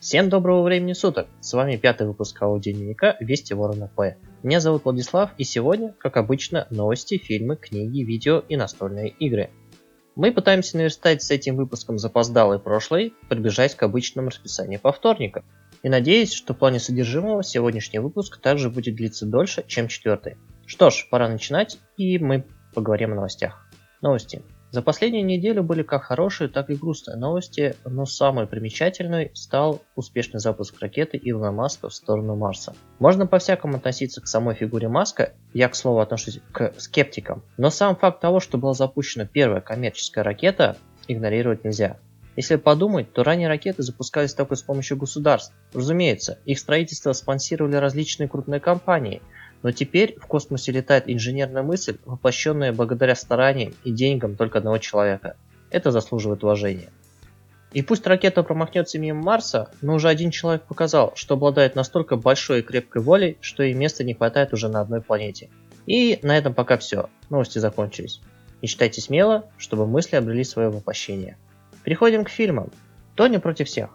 Всем доброго времени суток! С вами пятый выпуск аудиодневника Вести Ворона П. Меня зовут Владислав и сегодня, как обычно, новости, фильмы, книги, видео и настольные игры. Мы пытаемся наверстать с этим выпуском запоздалый прошлый, приближаясь к обычному расписанию по вторникам. И надеюсь, что в плане содержимого сегодняшний выпуск также будет длиться дольше, чем четвертый. Что ж, пора начинать, и мы поговорим о новостях. Новости. За последнюю неделю были как хорошие, так и грустные новости, но самой примечательной стал успешный запуск ракеты Илона Маска в сторону Марса. Можно по-всякому относиться к самой фигуре Маска, я, к слову, отношусь к скептикам, но сам факт того, что была запущена первая коммерческая ракета, игнорировать нельзя. Если подумать, то ранее ракеты запускались только с помощью государств. Разумеется, их строительство спонсировали различные крупные компании – но теперь в космосе летает инженерная мысль, воплощенная благодаря стараниям и деньгам только одного человека. Это заслуживает уважения. И пусть ракета промахнется мимо Марса, но уже один человек показал, что обладает настолько большой и крепкой волей, что и места не хватает уже на одной планете. И на этом пока все. Новости закончились. Не читайте смело, чтобы мысли обрели свое воплощение. Переходим к фильмам. Тони против всех.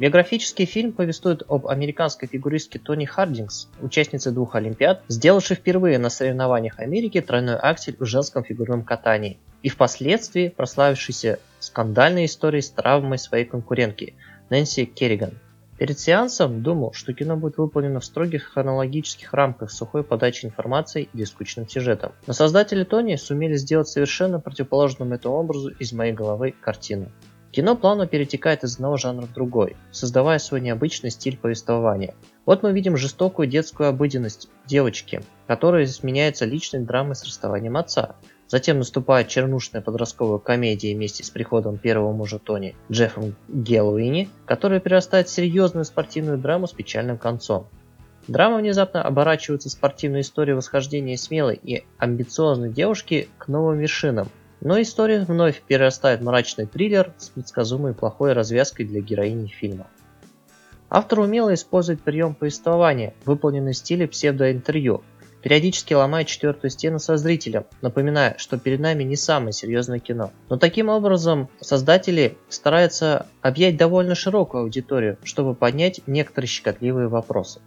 Биографический фильм повествует об американской фигуристке Тони Хардингс, участнице двух Олимпиад, сделавшей впервые на соревнованиях Америки тройной аксель в женском фигурном катании и впоследствии прославившейся скандальной историей с травмой своей конкурентки Нэнси Керриган. Перед сеансом думал, что кино будет выполнено в строгих хронологических рамках сухой подачей информации или скучным сюжетом. Но создатели Тони сумели сделать совершенно противоположному этому образу из моей головы картину. Кино плавно перетекает из одного жанра в другой, создавая свой необычный стиль повествования. Вот мы видим жестокую детскую обыденность девочки, которая сменяется личной драмой с расставанием отца. Затем наступает чернушная подростковая комедия вместе с приходом первого мужа Тони, Джеффом Геллуини, которая перерастает в серьезную спортивную драму с печальным концом. Драма внезапно оборачивается в спортивную историю восхождения смелой и амбициозной девушки к новым вершинам, но история вновь перерастает в мрачный триллер с предсказуемой плохой развязкой для героини фильма. Автор умело использует прием повествования, выполненный в стиле псевдоинтервью, периодически ломает четвертую стену со зрителем, напоминая, что перед нами не самое серьезное кино. Но таким образом создатели стараются объять довольно широкую аудиторию, чтобы поднять некоторые щекотливые вопросы.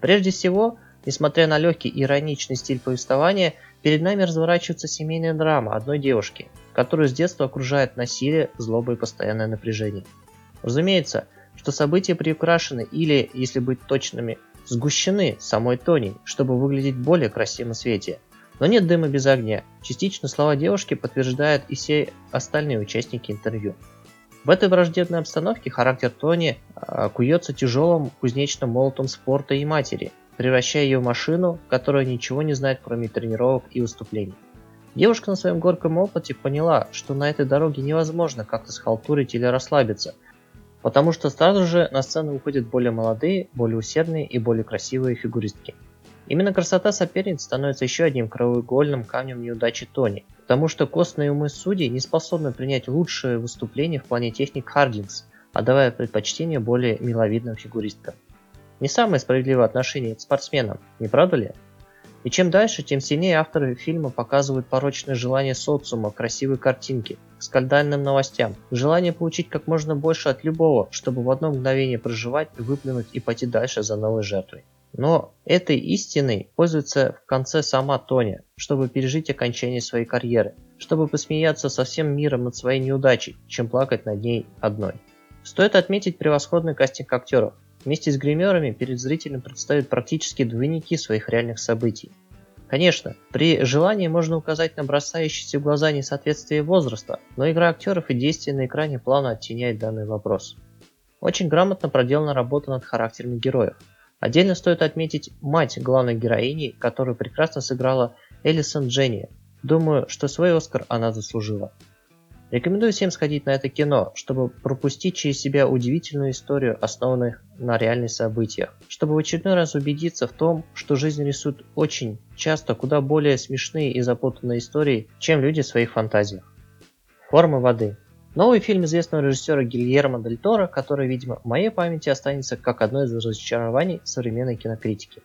Прежде всего, несмотря на легкий ироничный стиль повествования, Перед нами разворачивается семейная драма одной девушки, которую с детства окружает насилие, злоба и постоянное напряжение. Разумеется, что события приукрашены или, если быть точными, сгущены самой Тони, чтобы выглядеть более красивым в свете. Но нет дыма без огня. Частично слова девушки подтверждают и все остальные участники интервью. В этой враждебной обстановке характер Тони а, куется тяжелым кузнечным молотом спорта и матери – превращая ее в машину, которая ничего не знает, кроме тренировок и выступлений. Девушка на своем горьком опыте поняла, что на этой дороге невозможно как-то схалтурить или расслабиться, потому что сразу же на сцену выходят более молодые, более усердные и более красивые фигуристки. Именно красота соперниц становится еще одним краеугольным камнем неудачи Тони, потому что костные умы судей не способны принять лучшее выступление в плане техник Хардингс, отдавая предпочтение более миловидным фигуристкам. Не самое справедливое отношение к спортсменам, не правда ли? И чем дальше, тем сильнее авторы фильма показывают порочное желание социума, красивой картинки, скандальным новостям, желание получить как можно больше от любого, чтобы в одно мгновение проживать, выплюнуть и пойти дальше за новой жертвой. Но этой истиной пользуется в конце сама Тоня, чтобы пережить окончание своей карьеры, чтобы посмеяться со всем миром над своей неудачей, чем плакать над ней одной. Стоит отметить превосходный кастинг актеров. Вместе с гримерами перед зрителем предстают практически двойники своих реальных событий. Конечно, при желании можно указать на бросающиеся в глаза несоответствие возраста, но игра актеров и действия на экране плавно оттеняет данный вопрос. Очень грамотно проделана работа над характерами героев. Отдельно стоит отметить мать главной героини, которую прекрасно сыграла Элисон Дженни. Думаю, что свой Оскар она заслужила. Рекомендую всем сходить на это кино, чтобы пропустить через себя удивительную историю, основанную на реальных событиях, чтобы в очередной раз убедиться в том, что жизнь рисует очень часто куда более смешные и запутанные истории, чем люди в своих фантазиях. Формы воды. Новый фильм известного режиссера Гильермо Дель Торо, который, видимо, в моей памяти останется как одно из разочарований современной кинокритики.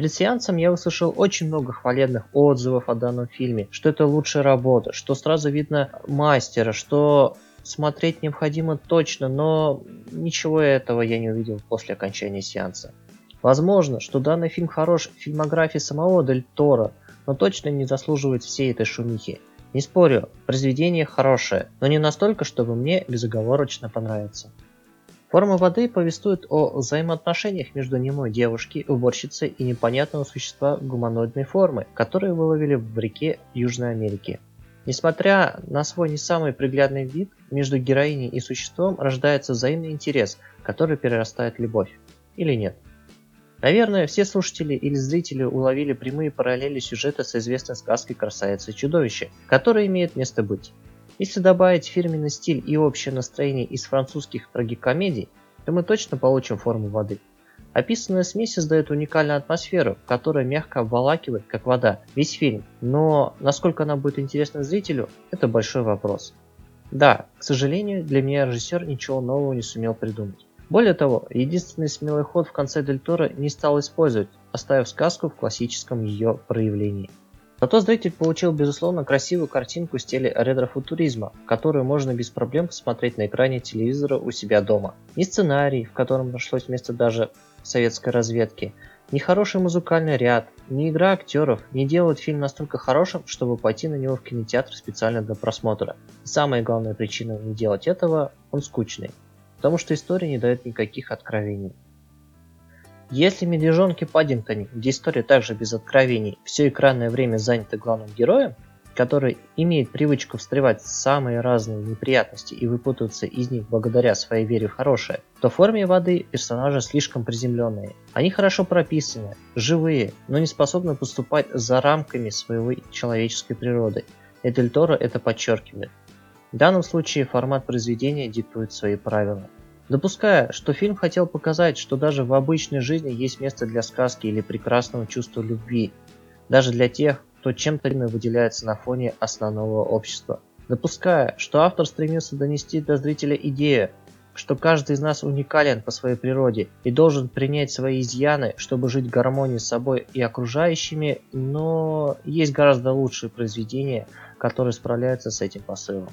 Перед сеансом я услышал очень много хвалебных отзывов о данном фильме, что это лучшая работа, что сразу видно мастера, что смотреть необходимо точно, но ничего этого я не увидел после окончания сеанса. Возможно, что данный фильм хорош в фильмографии самого Дель Торо, но точно не заслуживает всей этой шумихи. Не спорю, произведение хорошее, но не настолько, чтобы мне безоговорочно понравиться. Форма воды повествует о взаимоотношениях между немой девушки, уборщицей и непонятного существа гуманоидной формы, которые выловили в реке Южной Америки. Несмотря на свой не самый приглядный вид, между героиней и существом рождается взаимный интерес, который перерастает в любовь. Или нет? Наверное, все слушатели или зрители уловили прямые параллели сюжета с известной сказкой «Красавица и чудовище», которая имеет место быть. Если добавить фирменный стиль и общее настроение из французских трагикомедий, то мы точно получим форму воды. Описанная смесь создает уникальную атмосферу, которая мягко обволакивает, как вода, весь фильм, но насколько она будет интересна зрителю, это большой вопрос. Да, к сожалению, для меня режиссер ничего нового не сумел придумать. Более того, единственный смелый ход в конце Дель Торо не стал использовать, оставив сказку в классическом ее проявлении. Зато зритель получил безусловно красивую картинку в стиле ретро-футуризма, которую можно без проблем посмотреть на экране телевизора у себя дома. Ни сценарий, в котором нашлось место даже советской разведки, ни хороший музыкальный ряд, ни игра актеров не делают фильм настолько хорошим, чтобы пойти на него в кинотеатр специально для просмотра. И самая главная причина не делать этого – он скучный потому что история не дает никаких откровений. Если медвежонки Паддингтоне, где история также без откровений, все экранное время занято главным героем, который имеет привычку встревать в самые разные неприятности и выпутываться из них благодаря своей вере в хорошее, то в форме воды персонажи слишком приземленные. Они хорошо прописаны, живые, но не способны поступать за рамками своей человеческой природы. И Дель Торо это подчеркивает. В данном случае формат произведения диктует свои правила. Допуская, что фильм хотел показать, что даже в обычной жизни есть место для сказки или прекрасного чувства любви, даже для тех, кто чем-то выделяется на фоне основного общества. Допуская, что автор стремился донести до зрителя идею, что каждый из нас уникален по своей природе и должен принять свои изъяны, чтобы жить в гармонии с собой и окружающими, но есть гораздо лучшие произведения, которые справляются с этим посылом.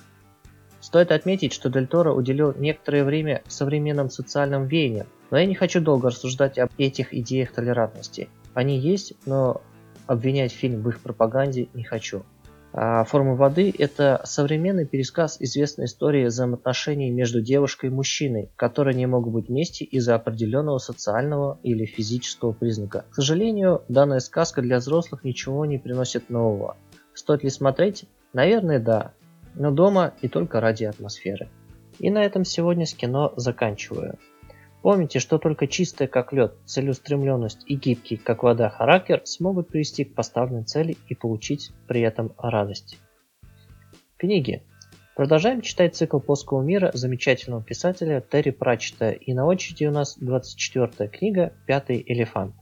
Стоит отметить, что Дель Торо уделил некоторое время современным социальным веяниям, но я не хочу долго рассуждать об этих идеях толерантности. Они есть, но обвинять фильм в их пропаганде не хочу. А «Форма воды» — это современный пересказ известной истории взаимоотношений между девушкой и мужчиной, которые не могут быть вместе из-за определенного социального или физического признака. К сожалению, данная сказка для взрослых ничего не приносит нового. Стоит ли смотреть? Наверное, да но дома и только ради атмосферы. И на этом сегодня с кино заканчиваю. Помните, что только чистая как лед, целеустремленность и гибкий как вода характер смогут привести к поставленной цели и получить при этом радость. Книги. Продолжаем читать цикл плоского мира замечательного писателя Терри Пратчета, и на очереди у нас 24 книга «Пятый элефант».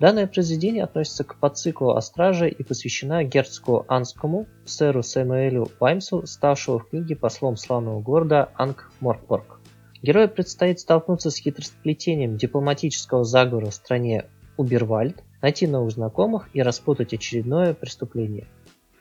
Данное произведение относится к подциклу о страже и посвящена герцогу Анскому, сэру Сэмуэлю Ваймсу, ставшего в книге послом славного города Анг-Морпорг. Герою предстоит столкнуться с хитросплетением дипломатического заговора в стране Убервальд, найти новых знакомых и распутать очередное преступление.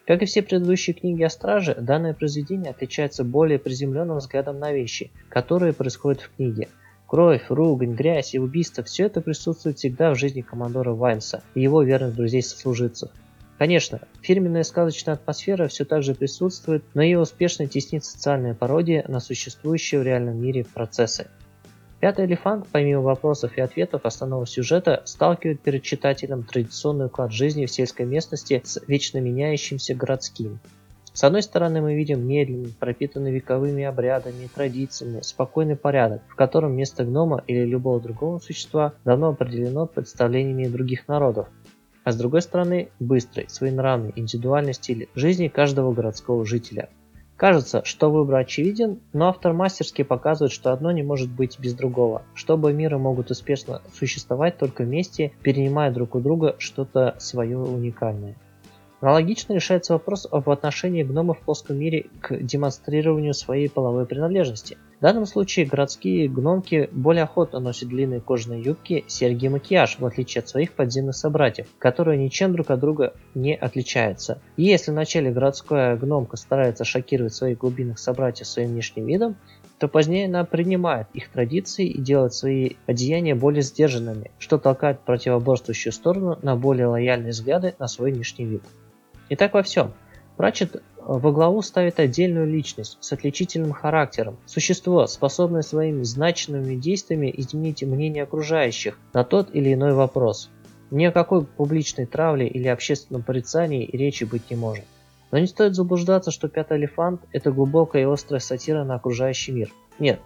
Как и все предыдущие книги о страже, данное произведение отличается более приземленным взглядом на вещи, которые происходят в книге – Кровь, ругань, грязь и убийство – все это присутствует всегда в жизни командора Вайнса и его верных друзей-сослуживцев. Конечно, фирменная сказочная атмосфера все так же присутствует, но ее успешно теснит социальная пародия на существующие в реальном мире процессы. Пятый элефант, помимо вопросов и ответов основного сюжета, сталкивает перед читателем традиционный уклад жизни в сельской местности с вечно меняющимся городским. С одной стороны мы видим медленный, пропитанный вековыми обрядами и традициями, спокойный порядок, в котором место гнома или любого другого существа давно определено представлениями других народов. А с другой стороны, быстрый, своенравный, индивидуальный стиль жизни каждого городского жителя. Кажется, что выбор очевиден, но автор мастерски показывает, что одно не может быть без другого, что оба мира могут успешно существовать только вместе, перенимая друг у друга что-то свое уникальное. Аналогично решается вопрос об отношении гномов в плоском мире к демонстрированию своей половой принадлежности. В данном случае городские гномки более охотно носят длинные кожаные юбки, серьги и макияж, в отличие от своих подземных собратьев, которые ничем друг от друга не отличаются. И если вначале городская гномка старается шокировать своих глубинных собратьев своим внешним видом, то позднее она принимает их традиции и делает свои одеяния более сдержанными, что толкает противоборствующую сторону на более лояльные взгляды на свой внешний вид. И так во всем. Пратчет во главу ставит отдельную личность с отличительным характером, существо, способное своими значимыми действиями изменить мнение окружающих на тот или иной вопрос. Ни о какой публичной травле или общественном порицании речи быть не может. Но не стоит заблуждаться, что «Пятый элефант» — это глубокая и острая сатира на окружающий мир. Нет.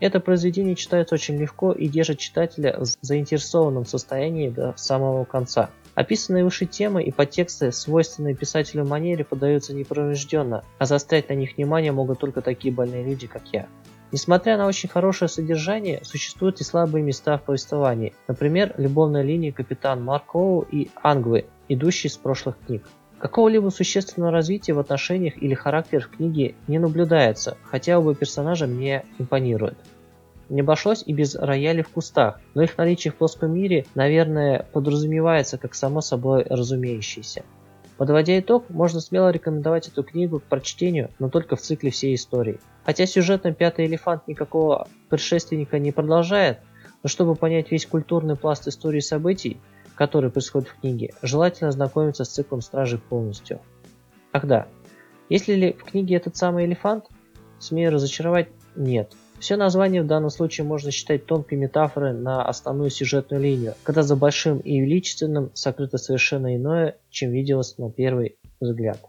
Это произведение читается очень легко и держит читателя в заинтересованном состоянии до самого конца. Описанные выше темы и подтексты, свойственные писателю манере, подаются непровожденно, а заострять на них внимание могут только такие больные люди, как я. Несмотря на очень хорошее содержание, существуют и слабые места в повествовании. Например, любовная линия капитан Маркоу и Ангвы, идущие с прошлых книг. Какого-либо существенного развития в отношениях или характерах книги не наблюдается, хотя оба персонажа мне импонируют. Не обошлось и без роялей в кустах, но их наличие в плоском мире, наверное, подразумевается как само собой разумеющееся. Подводя итог, можно смело рекомендовать эту книгу к прочтению, но только в цикле всей истории. Хотя сюжетно «Пятый элефант» никакого предшественника не продолжает, но чтобы понять весь культурный пласт истории событий, который происходит в книге, желательно ознакомиться с циклом Стражей полностью. Ах да, если ли в книге этот самый элефант, смею разочаровать, нет. Все название в данном случае можно считать тонкой метафорой на основную сюжетную линию, когда за большим и величественным сокрыто совершенно иное, чем виделось на первый взгляд.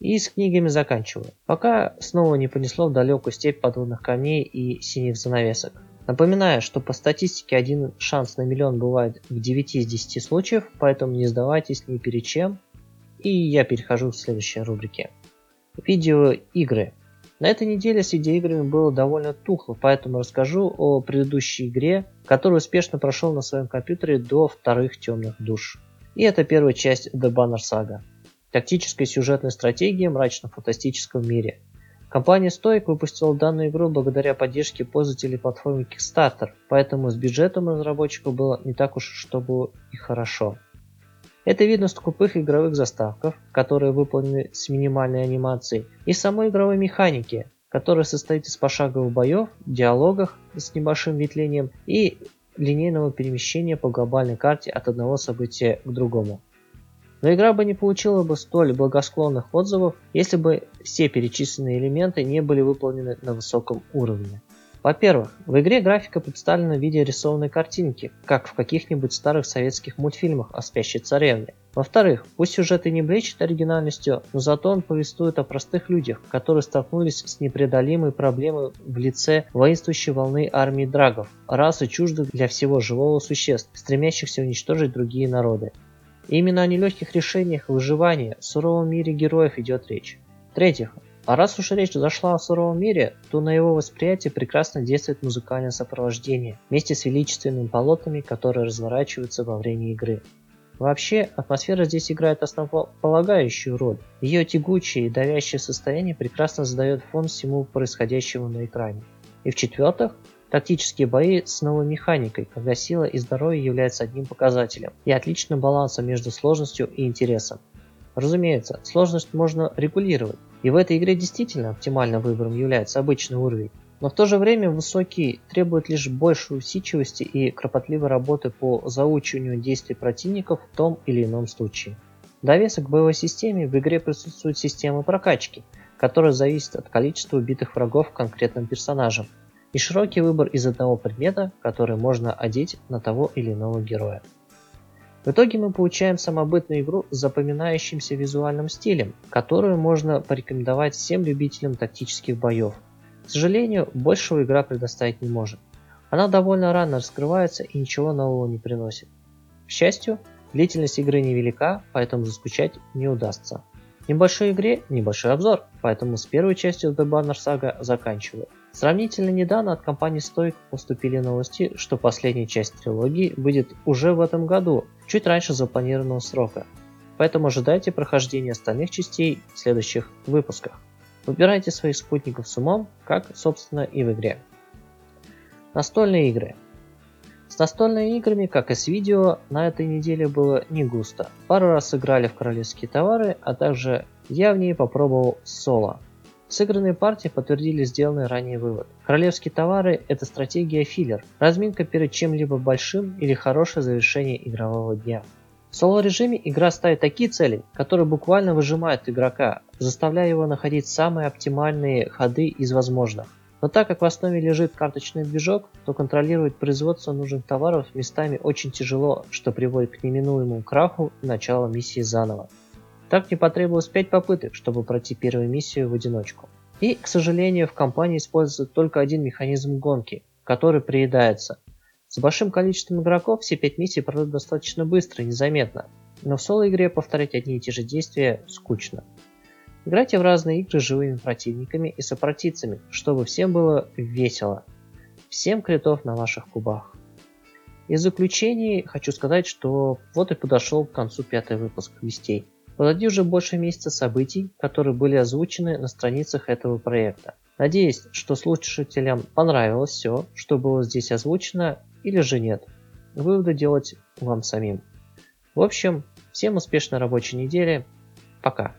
И с книгами заканчиваю. Пока снова не понесло в далекую степь подводных камней и синих занавесок. Напоминаю, что по статистике один шанс на миллион бывает в 9 из 10 случаев, поэтому не сдавайтесь ни перед чем. И я перехожу к следующей рубрике. Видеоигры. На этой неделе с видеоиграми было довольно тухло, поэтому расскажу о предыдущей игре, которую успешно прошел на своем компьютере до вторых темных душ. И это первая часть The Banner Saga. Тактическая сюжетная стратегия в мрачно-фантастическом мире. Компания Stoic выпустила данную игру благодаря поддержке пользователей платформы Kickstarter, поэтому с бюджетом разработчиков было не так уж чтобы и хорошо. Это видно с скупых игровых заставков, которые выполнены с минимальной анимацией, и самой игровой механики, которая состоит из пошаговых боев, диалогах с небольшим ветвлением и линейного перемещения по глобальной карте от одного события к другому. Но игра бы не получила бы столь благосклонных отзывов, если бы все перечисленные элементы не были выполнены на высоком уровне. Во-первых, в игре графика представлена в виде рисованной картинки, как в каких-нибудь старых советских мультфильмах о спящей царевне. Во-вторых, пусть сюжет и не блещет оригинальностью, но зато он повествует о простых людях, которые столкнулись с непреодолимой проблемой в лице воинствующей волны армии драгов, расы чуждых для всего живого существ, стремящихся уничтожить другие народы. И именно о нелегких решениях выживания в суровом мире героев идет речь. В-третьих, а раз уж речь зашла о суровом мире, то на его восприятие прекрасно действует музыкальное сопровождение, вместе с величественными полотнами, которые разворачиваются во время игры. Вообще, атмосфера здесь играет основополагающую роль. Ее тягучее и давящее состояние прекрасно задает фон всему происходящему на экране. И в-четвертых, Тактические бои с новой механикой, когда сила и здоровье являются одним показателем, и отличным балансом между сложностью и интересом. Разумеется, сложность можно регулировать, и в этой игре действительно оптимальным выбором является обычный уровень, но в то же время высокий требует лишь большей усидчивости и кропотливой работы по заучиванию действий противников в том или ином случае. Довесок к боевой системе в игре присутствует система прокачки, которая зависит от количества убитых врагов конкретным персонажем, и широкий выбор из одного предмета, который можно одеть на того или иного героя. В итоге мы получаем самобытную игру с запоминающимся визуальным стилем, которую можно порекомендовать всем любителям тактических боев. К сожалению, большего игра предоставить не может. Она довольно рано раскрывается и ничего нового не приносит. К счастью, длительность игры невелика, поэтому заскучать не удастся. Небольшой игре небольшой обзор, поэтому с первой частью The Banner Saga заканчиваю. Сравнительно недавно от компании Stoic поступили новости, что последняя часть трилогии выйдет уже в этом году, чуть раньше запланированного срока. Поэтому ожидайте прохождения остальных частей в следующих выпусках. Выбирайте своих спутников с умом, как, собственно, и в игре. Настольные игры. С настольными играми, как и с видео, на этой неделе было не густо. Пару раз сыграли в королевские товары, а также я в ней попробовал соло. Сыгранные партии подтвердили сделанный ранее вывод. Королевские товары – это стратегия филлер, разминка перед чем-либо большим или хорошее завершение игрового дня. В соло-режиме игра ставит такие цели, которые буквально выжимают игрока, заставляя его находить самые оптимальные ходы из возможных. Но так как в основе лежит карточный движок, то контролировать производство нужных товаров местами очень тяжело, что приводит к неминуемому краху и началу миссии заново. Так мне потребовалось 5 попыток, чтобы пройти первую миссию в одиночку. И, к сожалению, в компании используется только один механизм гонки, который приедается. С большим количеством игроков все 5 миссий пройдут достаточно быстро и незаметно, но в соло-игре повторять одни и те же действия скучно. Играйте в разные игры с живыми противниками и сопротивцами, чтобы всем было весело. Всем критов на ваших кубах. Из заключений хочу сказать, что вот и подошел к концу пятый выпуск Вестей. Позади уже больше месяца событий, которые были озвучены на страницах этого проекта. Надеюсь, что слушателям понравилось все, что было здесь озвучено, или же нет. Выводы делать вам самим. В общем, всем успешной рабочей недели. Пока.